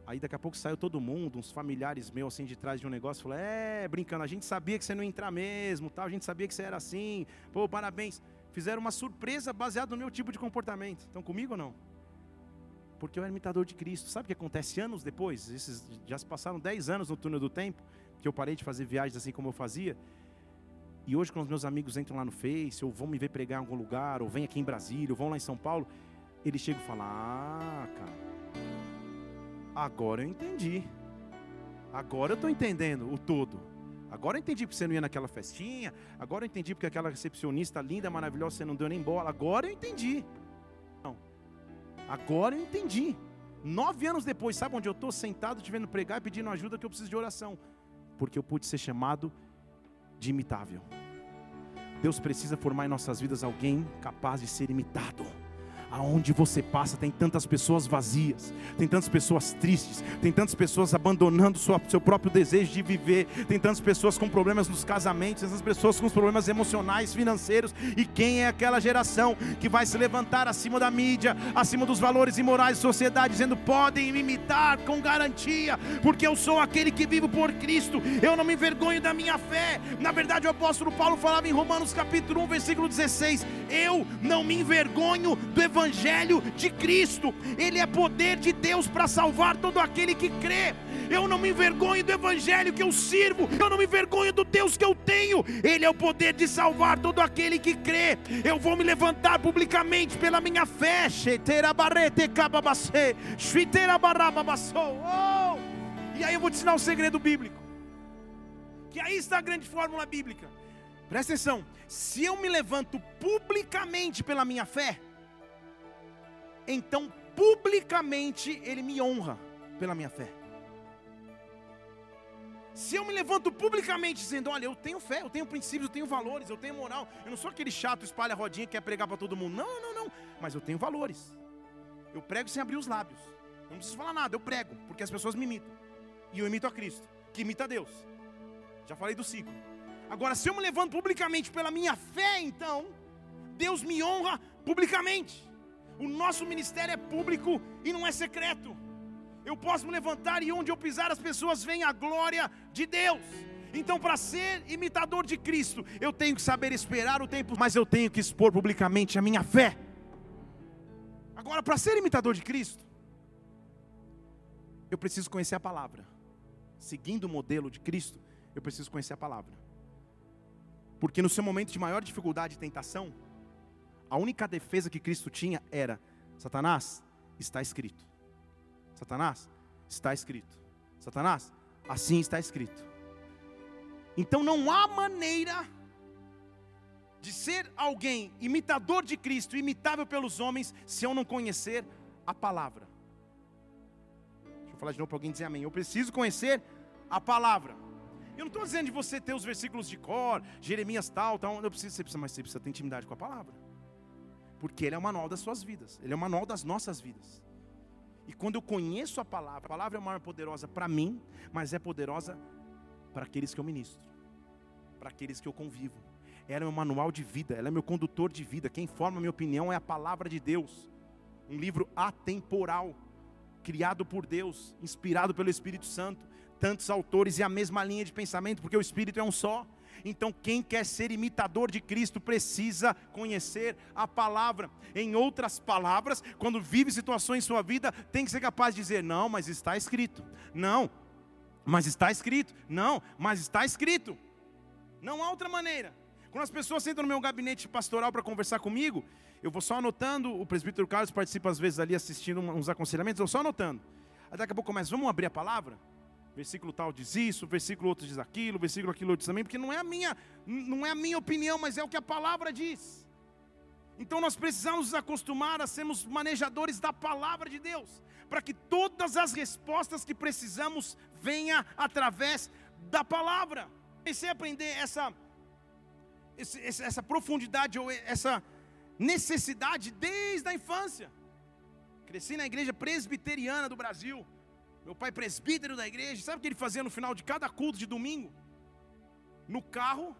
Aí daqui a pouco saiu todo mundo, uns familiares meus assim de trás de um negócio, falou: "É, brincando, a gente sabia que você não ia entrar mesmo, tal, a gente sabia que você era assim. Pô, parabéns". Fizeram uma surpresa baseada no meu tipo de comportamento. Estão comigo ou não? porque eu era imitador de Cristo. Sabe o que acontece anos depois? Esses, já se passaram 10 anos no túnel do tempo, que eu parei de fazer viagens assim como eu fazia. E hoje, quando os meus amigos entram lá no Face, ou vão me ver pregar em algum lugar, ou vêm aqui em Brasília, ou vão lá em São Paulo, eles chegam e falam: Ah, cara, agora eu entendi. Agora eu estou entendendo o todo. Agora eu entendi porque você não ia naquela festinha. Agora eu entendi porque aquela recepcionista linda, maravilhosa, você não deu nem bola. Agora eu entendi. Agora eu entendi. Nove anos depois, sabe onde eu estou? Sentado, te vendo pregar e pedindo ajuda que eu preciso de oração. Porque eu pude ser chamado de imitável. Deus precisa formar em nossas vidas alguém capaz de ser imitado. Aonde você passa, tem tantas pessoas vazias, tem tantas pessoas tristes, tem tantas pessoas abandonando sua, seu próprio desejo de viver, tem tantas pessoas com problemas nos casamentos, essas pessoas com problemas emocionais, financeiros. E quem é aquela geração que vai se levantar acima da mídia, acima dos valores imorais da sociedade, dizendo: podem me imitar com garantia, porque eu sou aquele que vivo por Cristo, eu não me envergonho da minha fé. Na verdade, o apóstolo Paulo falava em Romanos capítulo 1, versículo 16: Eu não me envergonho do Evangelho Evangelho de Cristo, ele é poder de Deus para salvar todo aquele que crê. Eu não me envergonho do Evangelho que eu sirvo, eu não me envergonho do Deus que eu tenho, Ele é o poder de salvar todo aquele que crê. Eu vou me levantar publicamente pela minha fé. Oh! E aí eu vou te ensinar um segredo bíblico. Que aí está a grande fórmula bíblica. Presta atenção: se eu me levanto publicamente pela minha fé, então publicamente ele me honra pela minha fé. Se eu me levanto publicamente dizendo, olha, eu tenho fé, eu tenho princípios, eu tenho valores, eu tenho moral, eu não sou aquele chato espalha rodinha que quer pregar para todo mundo. Não, não, não, mas eu tenho valores. Eu prego sem abrir os lábios. Não preciso falar nada, eu prego, porque as pessoas me imitam. E eu imito a Cristo, que imita a Deus. Já falei do ciclo. Agora, se eu me levanto publicamente pela minha fé, então, Deus me honra publicamente. O nosso ministério é público e não é secreto. Eu posso me levantar e onde eu pisar as pessoas veem a glória de Deus. Então, para ser imitador de Cristo, eu tenho que saber esperar o tempo, mas eu tenho que expor publicamente a minha fé. Agora, para ser imitador de Cristo, eu preciso conhecer a palavra. Seguindo o modelo de Cristo, eu preciso conhecer a palavra. Porque no seu momento de maior dificuldade e tentação, a única defesa que Cristo tinha era: Satanás, está escrito. Satanás, está escrito. Satanás, assim está escrito. Então não há maneira de ser alguém imitador de Cristo, imitável pelos homens, se eu não conhecer a palavra. Deixa eu falar de novo para alguém dizer amém. Eu preciso conhecer a palavra. Eu não estou dizendo de você ter os versículos de cor, Jeremias tal, tal. Eu preciso, você precisa, mas você precisa ter intimidade com a palavra porque Ele é o manual das suas vidas, Ele é o manual das nossas vidas. E quando eu conheço a palavra, a palavra é uma arma poderosa para mim, mas é poderosa para aqueles que eu ministro, para aqueles que eu convivo. Ela é meu manual de vida, ela é meu condutor de vida. Quem forma minha opinião é a palavra de Deus. Um livro atemporal, criado por Deus, inspirado pelo Espírito Santo. Tantos autores e a mesma linha de pensamento, porque o Espírito é um só. Então, quem quer ser imitador de Cristo precisa conhecer a palavra. Em outras palavras, quando vive situações em sua vida, tem que ser capaz de dizer: não, mas está escrito. Não, mas está escrito. Não, mas está escrito. Não há outra maneira. Quando as pessoas sentam no meu gabinete pastoral para conversar comigo, eu vou só anotando. O presbítero Carlos participa às vezes ali assistindo uns aconselhamentos, eu só anotando. Aí daqui a pouco começa, vamos abrir a palavra? Versículo tal diz isso, versículo outro diz aquilo, versículo aquilo outro diz também, porque não é a minha, não é a minha opinião, mas é o que a palavra diz. Então nós precisamos nos acostumar a sermos manejadores da palavra de Deus, para que todas as respostas que precisamos venha através da palavra. Comecei a aprender essa essa profundidade ou essa necessidade desde a infância. Cresci na igreja presbiteriana do Brasil. Meu pai presbítero da igreja, sabe o que ele fazia no final de cada culto de domingo? No carro,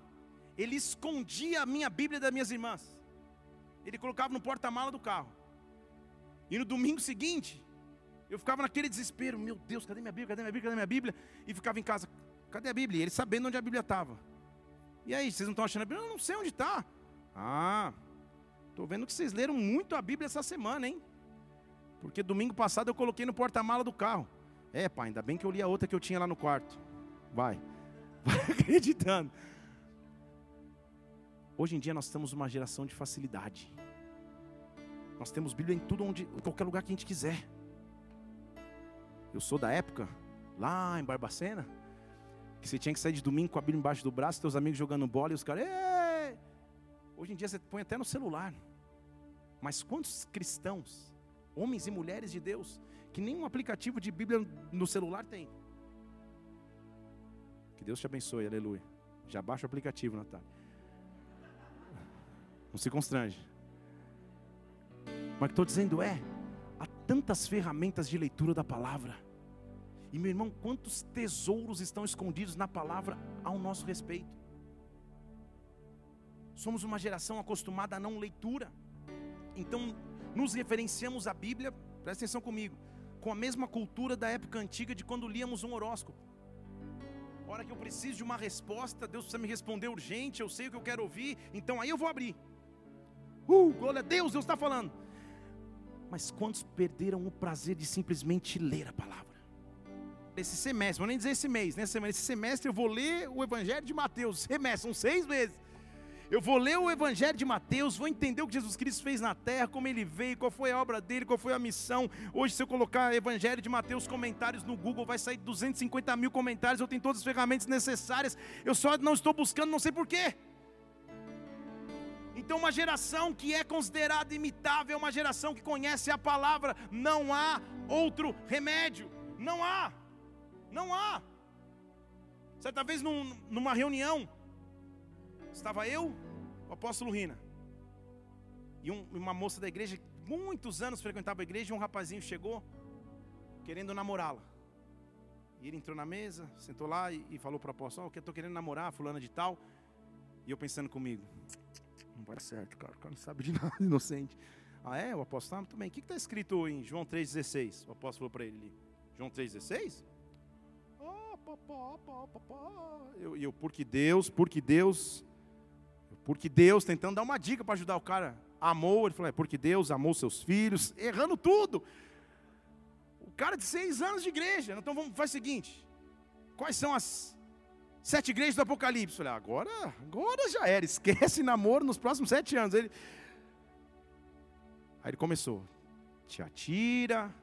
ele escondia a minha Bíblia das minhas irmãs. Ele colocava no porta-mala do carro. E no domingo seguinte, eu ficava naquele desespero, meu Deus, cadê minha Bíblia? Cadê minha Bíblia? Cadê minha Bíblia? E ficava em casa, cadê a Bíblia? E ele sabendo onde a Bíblia estava. E aí, vocês não estão achando a Bíblia? Eu não sei onde está. Ah, estou vendo que vocês leram muito a Bíblia essa semana, hein? Porque domingo passado eu coloquei no porta-mala do carro. É, pai, ainda bem que eu li a outra que eu tinha lá no quarto. Vai. <laughs> Vai acreditando. Hoje em dia nós estamos uma geração de facilidade. Nós temos Bíblia em tudo onde, em qualquer lugar que a gente quiser. Eu sou da época, lá em Barbacena, que você tinha que sair de domingo com a Bíblia embaixo do braço, teus amigos jogando bola e os caras. Hoje em dia você põe até no celular. Mas quantos cristãos, homens e mulheres de Deus, que nenhum aplicativo de Bíblia no celular tem. Que Deus te abençoe, aleluia. Já baixa o aplicativo, Natália. Não se constrange. Mas o que estou dizendo é, há tantas ferramentas de leitura da palavra. E meu irmão, quantos tesouros estão escondidos na palavra ao nosso respeito? Somos uma geração acostumada a não leitura. Então, nos referenciamos à Bíblia, presta atenção comigo, com a mesma cultura da época antiga de quando líamos um horóscopo. hora que eu preciso de uma resposta, Deus precisa me responder urgente, eu sei o que eu quero ouvir, então aí eu vou abrir. Uh, glória a Deus, Deus está falando. Mas quantos perderam o prazer de simplesmente ler a palavra? Esse semestre, vou nem dizer esse mês, né? Esse semestre eu vou ler o Evangelho de Mateus. Semestre, são seis meses. Eu vou ler o Evangelho de Mateus, vou entender o que Jesus Cristo fez na terra, como ele veio, qual foi a obra dele, qual foi a missão. Hoje, se eu colocar Evangelho de Mateus comentários no Google, vai sair 250 mil comentários. Eu tenho todas as ferramentas necessárias. Eu só não estou buscando, não sei porquê. Então, uma geração que é considerada imitável é uma geração que conhece a palavra. Não há outro remédio. Não há. Não há. Certa vez, num, numa reunião, estava eu, apóstolo Rina, e um, uma moça da igreja, muitos anos frequentava a igreja, e um rapazinho chegou, querendo namorá-la. E ele entrou na mesa, sentou lá e, e falou para o apóstolo: oh, eu estou querendo namorar, fulana de tal. E eu pensando comigo: Não vai certo, cara, o cara não sabe de <laughs> nada, inocente. Ah, é? O apóstolo, ah, bem. O que está escrito em João 3,16? O apóstolo falou para ele ali: João 3,16? Eu, eu, porque Deus, porque Deus, porque Deus, tentando dar uma dica para ajudar o cara, amou, ele falou, é porque Deus amou seus filhos, errando tudo. O cara de seis anos de igreja, então vamos, faz o seguinte: quais são as sete igrejas do Apocalipse? Eu falei, agora, agora já era, esquece <laughs> namoro nos próximos sete anos. Ele, aí ele começou, te atira.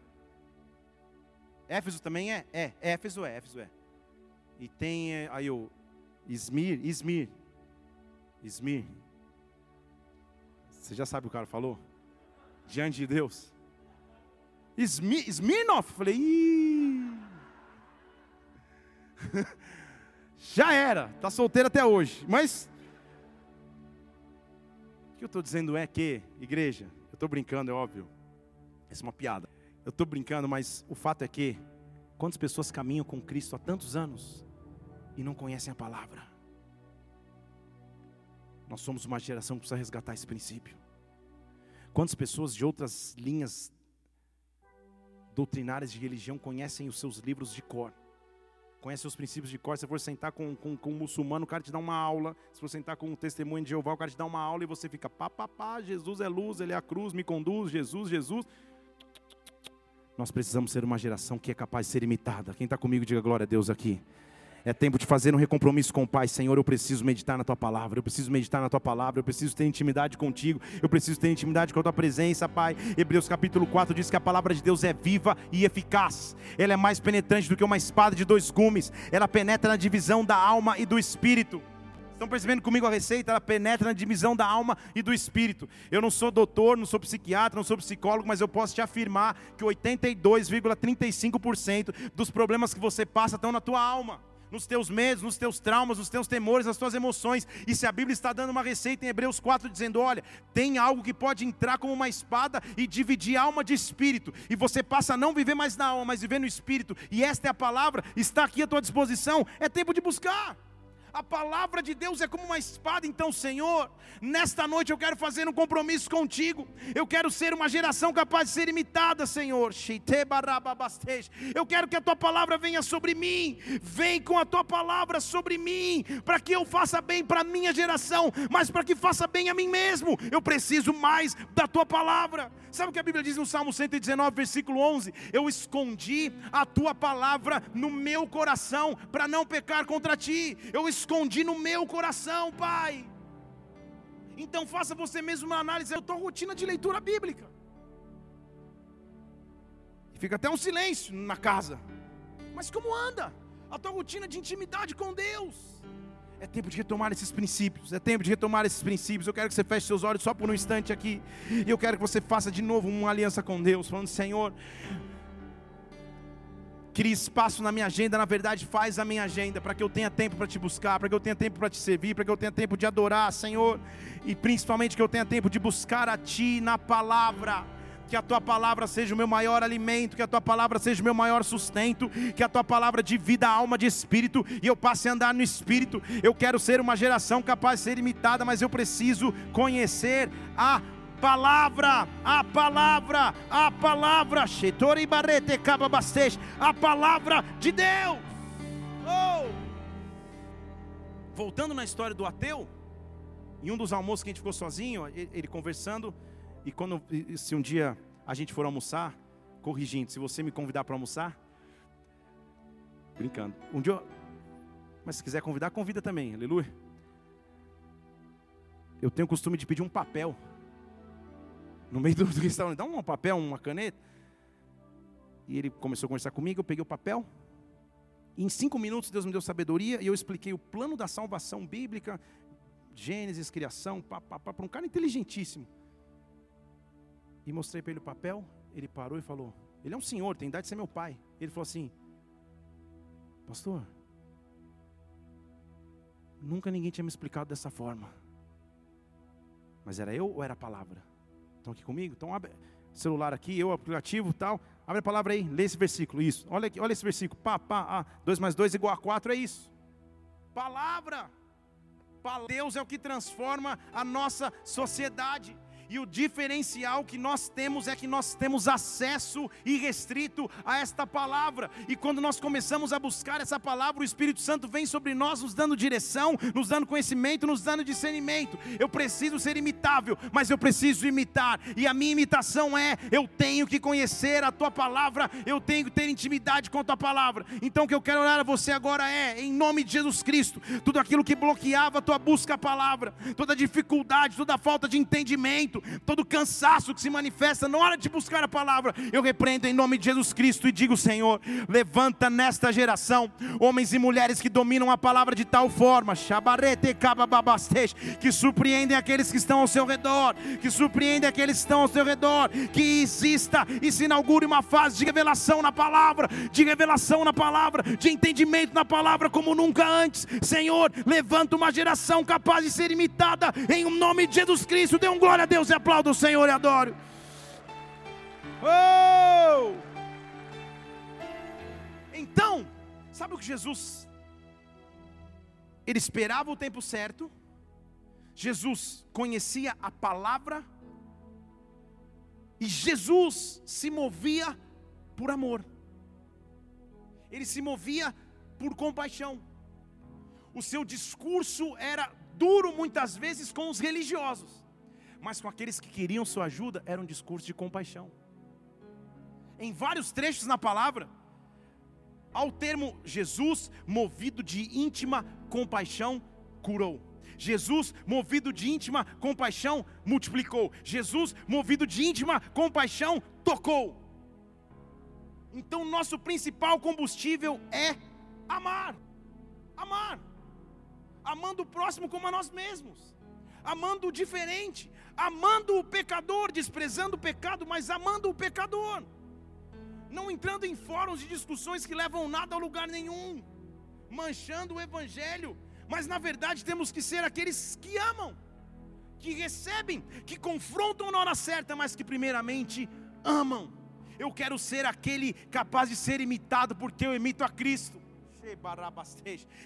Éfeso também é? É, Éfeso é, Éfeso é. E tem eh, aí o Ismir, Ismir, Ismir. Você já sabe o que o cara falou? Diante de Deus. Ismir, Smirnoff. Falei, <laughs> já era, tá solteiro até hoje. Mas o que eu estou dizendo é que, igreja, eu estou brincando, é óbvio. Essa é uma piada. Eu estou brincando, mas o fato é que quantas pessoas caminham com Cristo há tantos anos e não conhecem a palavra. Nós somos uma geração que precisa resgatar esse princípio. Quantas pessoas de outras linhas doutrinárias de religião conhecem os seus livros de cor? Conhecem os princípios de cor. Se for sentar com, com, com um muçulmano, o cara te dá uma aula. Se for sentar com um testemunho de Jeová, o cara te dá uma aula e você fica pá, pá, pá, Jesus é luz, Ele é a cruz, me conduz, Jesus, Jesus. Nós precisamos ser uma geração que é capaz de ser imitada. Quem está comigo, diga glória a Deus aqui. É tempo de fazer um recompromisso com o Pai. Senhor, eu preciso meditar na tua palavra. Eu preciso meditar na tua palavra. Eu preciso ter intimidade contigo. Eu preciso ter intimidade com a tua presença, Pai. Hebreus capítulo 4 diz que a palavra de Deus é viva e eficaz. Ela é mais penetrante do que uma espada de dois gumes. Ela penetra na divisão da alma e do espírito. Estão percebendo comigo a receita? Ela penetra na divisão da alma e do espírito. Eu não sou doutor, não sou psiquiatra, não sou psicólogo, mas eu posso te afirmar que 82,35% dos problemas que você passa estão na tua alma nos teus medos, nos teus traumas, nos teus temores, nas tuas emoções. E se a Bíblia está dando uma receita em Hebreus 4 dizendo: olha, tem algo que pode entrar como uma espada e dividir alma de espírito, e você passa a não viver mais na alma, mas viver no espírito, e esta é a palavra, está aqui à tua disposição, é tempo de buscar. A palavra de Deus é como uma espada, então, Senhor, nesta noite eu quero fazer um compromisso contigo. Eu quero ser uma geração capaz de ser imitada, Senhor. Eu quero que a tua palavra venha sobre mim. Vem com a tua palavra sobre mim, para que eu faça bem para a minha geração, mas para que faça bem a mim mesmo. Eu preciso mais da tua palavra. Sabe o que a Bíblia diz no Salmo 119, versículo 11? Eu escondi a tua palavra no meu coração para não pecar contra ti. Eu escondi escondi no meu coração, Pai. Então faça você mesmo uma análise da tua rotina de leitura bíblica. Fica até um silêncio na casa. Mas como anda? A tua rotina de intimidade com Deus. É tempo de retomar esses princípios. É tempo de retomar esses princípios. Eu quero que você feche seus olhos só por um instante aqui. E eu quero que você faça de novo uma aliança com Deus, falando: Senhor, Cria espaço na minha agenda, na verdade, faz a minha agenda para que eu tenha tempo para te buscar, para que eu tenha tempo para te servir, para que eu tenha tempo de adorar, Senhor, e principalmente que eu tenha tempo de buscar a Ti na palavra que a tua palavra seja o meu maior alimento, que a tua palavra seja o meu maior sustento, que a tua palavra de vida, alma, de espírito, e eu passe a andar no espírito. Eu quero ser uma geração capaz de ser imitada, mas eu preciso conhecer a palavra, a palavra, a palavra, a palavra de Deus. Oh! Voltando na história do ateu, em um dos almoços que a gente ficou sozinho, ele conversando, e quando se um dia a gente for almoçar, corrigindo, se você me convidar para almoçar, brincando. Um dia, mas se quiser convidar, convida também, aleluia. Eu tenho o costume de pedir um papel no meio do, do restaurante, dá um papel, uma caneta. E ele começou a conversar comigo, eu peguei o papel. E em cinco minutos Deus me deu sabedoria e eu expliquei o plano da salvação bíblica, Gênesis, criação, para um cara inteligentíssimo. E mostrei para ele o papel, ele parou e falou: Ele é um senhor, tem idade de ser meu pai. Ele falou assim: Pastor, nunca ninguém tinha me explicado dessa forma. Mas era eu ou era a palavra? Estão aqui comigo? Então abre celular aqui, eu aplicativo tal. Abre a palavra aí, lê esse versículo. Isso. Olha aqui, olha esse versículo. Pá, pá, ah, 2 mais 2 igual a 4 é isso. Palavra. Deus é o que transforma a nossa sociedade. E o diferencial que nós temos é que nós temos acesso irrestrito a esta palavra. E quando nós começamos a buscar essa palavra, o Espírito Santo vem sobre nós, nos dando direção, nos dando conhecimento, nos dando discernimento. Eu preciso ser imitável, mas eu preciso imitar. E a minha imitação é: eu tenho que conhecer a tua palavra, eu tenho que ter intimidade com a tua palavra. Então o que eu quero orar a você agora é, em nome de Jesus Cristo, tudo aquilo que bloqueava a tua busca à palavra, toda dificuldade, toda falta de entendimento, todo cansaço que se manifesta na hora de buscar a palavra, eu repreendo em nome de Jesus Cristo e digo, Senhor, levanta nesta geração homens e mulheres que dominam a palavra de tal forma, que surpreendem aqueles que estão ao seu redor, que surpreendem aqueles que estão ao seu redor, que exista e se inaugure uma fase de revelação na palavra, de revelação na palavra, de entendimento na palavra como nunca antes. Senhor, levanta uma geração capaz de ser imitada em nome de Jesus Cristo. Dê um glória a Deus e aplauda o Senhor e adoro. Oh! Então, sabe o que Jesus? Ele esperava o tempo certo. Jesus conhecia a palavra. E Jesus se movia por amor. Ele se movia por compaixão. O seu discurso era duro muitas vezes com os religiosos mas com aqueles que queriam sua ajuda, era um discurso de compaixão. Em vários trechos na palavra, ao termo Jesus, movido de íntima compaixão, curou. Jesus, movido de íntima compaixão, multiplicou. Jesus, movido de íntima compaixão, tocou. Então, nosso principal combustível é amar. Amar. Amando o próximo como a nós mesmos. Amando o diferente amando o pecador, desprezando o pecado, mas amando o pecador, não entrando em fóruns de discussões que levam nada a lugar nenhum, manchando o Evangelho, mas na verdade temos que ser aqueles que amam, que recebem, que confrontam na hora certa, mas que primeiramente amam. Eu quero ser aquele capaz de ser imitado, porque eu imito a Cristo.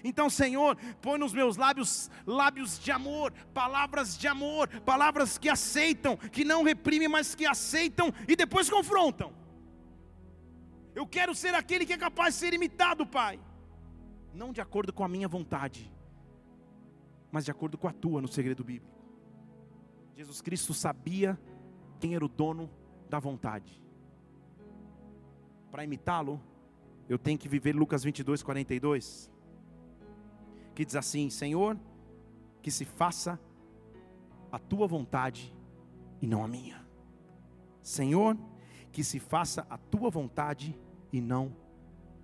Então, Senhor, põe nos meus lábios lábios de amor, palavras de amor, palavras que aceitam, que não reprimem, mas que aceitam e depois confrontam. Eu quero ser aquele que é capaz de ser imitado, Pai, não de acordo com a minha vontade, mas de acordo com a tua no segredo bíblico. Jesus Cristo sabia quem era o dono da vontade. Para imitá-lo, eu tenho que viver Lucas 22, 42, que diz assim: Senhor, que se faça a tua vontade e não a minha. Senhor, que se faça a tua vontade e não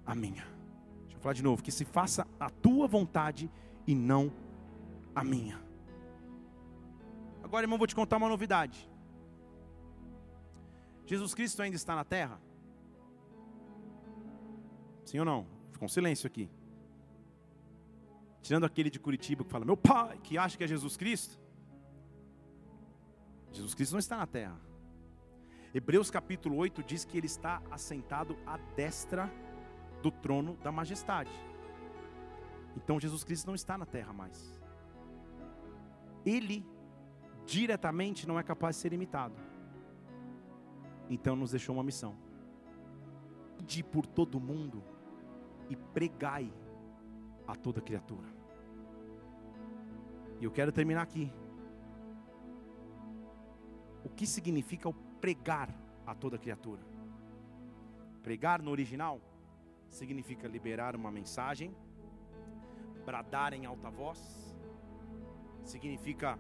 a minha. Deixa eu falar de novo: que se faça a tua vontade e não a minha. Agora, irmão, vou te contar uma novidade. Jesus Cristo ainda está na terra? Sim ou não? Ficou um silêncio aqui. Tirando aquele de Curitiba que fala, meu pai, que acha que é Jesus Cristo. Jesus Cristo não está na terra. Hebreus capítulo 8 diz que ele está assentado à destra do trono da majestade. Então Jesus Cristo não está na terra mais. Ele diretamente não é capaz de ser imitado. Então nos deixou uma missão: de por todo mundo e pregai a toda criatura. E eu quero terminar aqui. O que significa o pregar a toda criatura? Pregar no original significa liberar uma mensagem, bradar em alta voz, significa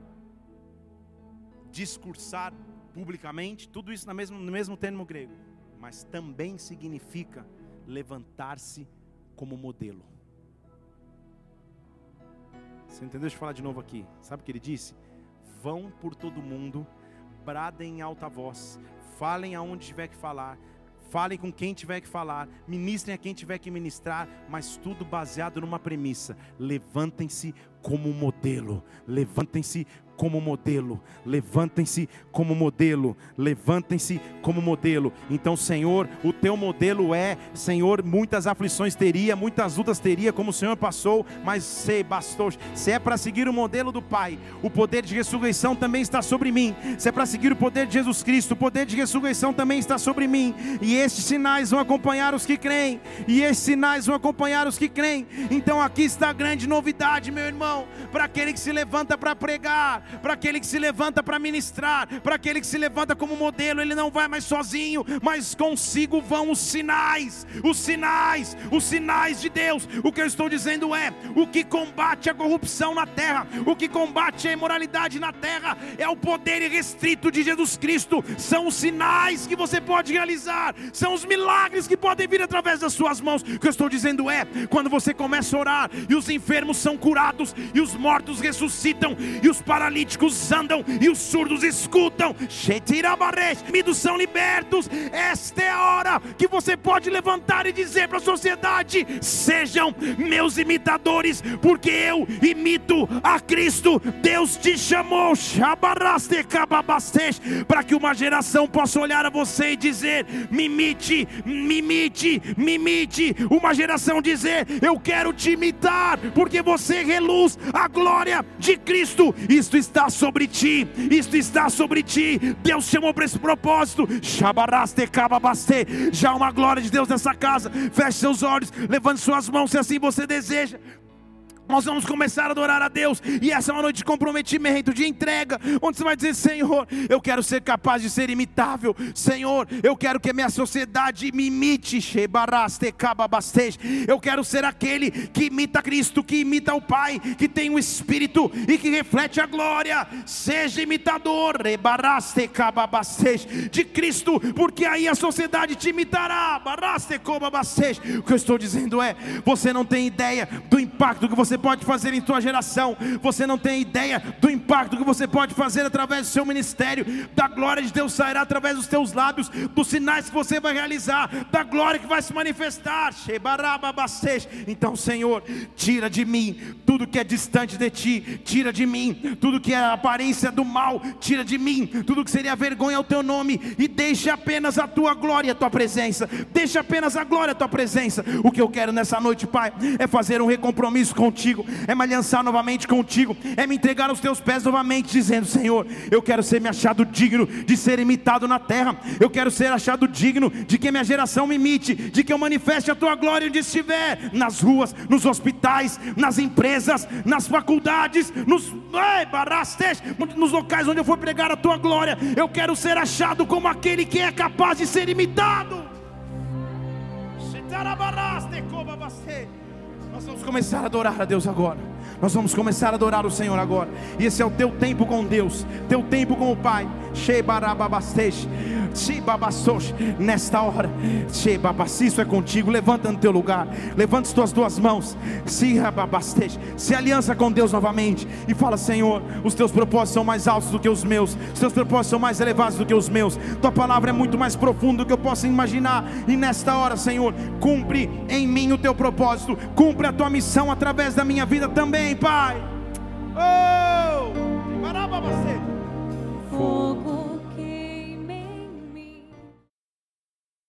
discursar publicamente, tudo isso no mesmo, no mesmo termo grego, mas também significa levantar-se como modelo. Você entendeu? Deixa eu falar de novo aqui. Sabe o que ele disse? Vão por todo mundo, bradem em alta voz, falem aonde tiver que falar, falem com quem tiver que falar, ministrem a quem tiver que ministrar, mas tudo baseado numa premissa: levantem-se como modelo, levantem-se como modelo, levantem-se como modelo, levantem-se como modelo. Então, Senhor, o teu modelo é, Senhor, muitas aflições teria, muitas lutas teria, como o Senhor passou, mas se bastou, se é para seguir o modelo do Pai, o poder de ressurreição também está sobre mim. Se é para seguir o poder de Jesus Cristo, o poder de ressurreição também está sobre mim. E estes sinais vão acompanhar os que creem, e estes sinais vão acompanhar os que creem. Então aqui está a grande novidade, meu irmão, para aquele que se levanta para pregar, para aquele que se levanta para ministrar, para aquele que se levanta como modelo, ele não vai mais sozinho, mas consigo vão os sinais, os sinais, os sinais de Deus. O que eu estou dizendo é: o que combate a corrupção na terra, o que combate a imoralidade na terra, é o poder irrestrito de Jesus Cristo, são os sinais que você pode realizar, são os milagres que podem vir através das suas mãos. O que eu estou dizendo é: quando você começa a orar e os enfermos são curados, e os mortos ressuscitam, e os paralíticos andam e os surdos escutam. Midos são libertos. Esta é a hora que você pode levantar e dizer para a sociedade: sejam meus imitadores, porque eu imito a Cristo. Deus te chamou, para que uma geração possa olhar a você e dizer: me imite, me imite, me imite. Uma geração dizer: eu quero te imitar, porque você reluz a glória de Cristo. Isto está sobre ti, isto está sobre ti. Deus chamou para esse propósito. Já uma glória de Deus nessa casa. Feche seus olhos, levante suas mãos se assim você deseja. Nós vamos começar a adorar a Deus, e essa é uma noite de comprometimento, de entrega, onde você vai dizer: Senhor, eu quero ser capaz de ser imitável, Senhor, eu quero que a minha sociedade me imite, eu quero ser aquele que imita Cristo, que imita o Pai, que tem o Espírito e que reflete a glória, seja imitador. De Cristo, porque aí a sociedade te imitará. O que eu estou dizendo é: você não tem ideia do impacto que você pode fazer em tua geração, você não tem ideia do impacto que você pode fazer através do seu ministério, da glória de Deus sairá através dos teus lábios, dos sinais que você vai realizar, da glória que vai se manifestar. Então, Senhor, tira de mim tudo que é distante de ti, tira de mim tudo que é aparência do mal, tira de mim tudo que seria vergonha ao teu nome e deixa apenas a tua glória a tua presença. Deixa apenas a glória a tua presença. O que eu quero nessa noite, Pai, é fazer um recompromisso contigo contigo, é me aliançar novamente contigo, é me entregar aos teus pés novamente, dizendo: Senhor, eu quero ser me achado digno de ser imitado na terra, eu quero ser achado digno de que minha geração me imite, de que eu manifeste a tua glória onde estiver, nas ruas, nos hospitais, nas empresas, nas faculdades, nos, ai, barastes, nos locais onde eu for pregar a tua glória, eu quero ser achado como aquele que é capaz de ser imitado. Nós vamos começar a adorar a Deus agora. Nós vamos começar a adorar o Senhor agora. E esse é o teu tempo com Deus, teu tempo com o Pai. Nesta hora, se isso é contigo, levanta no teu lugar, levanta as tuas duas mãos, se aliança com Deus novamente e fala: Senhor, os teus propósitos são mais altos do que os meus, os teus propósitos são mais elevados do que os meus, tua palavra é muito mais profunda do que eu possa imaginar. E nesta hora, Senhor, cumpre em mim o teu propósito, cumpre a tua missão através da minha vida também, Pai. Oh! Fogo.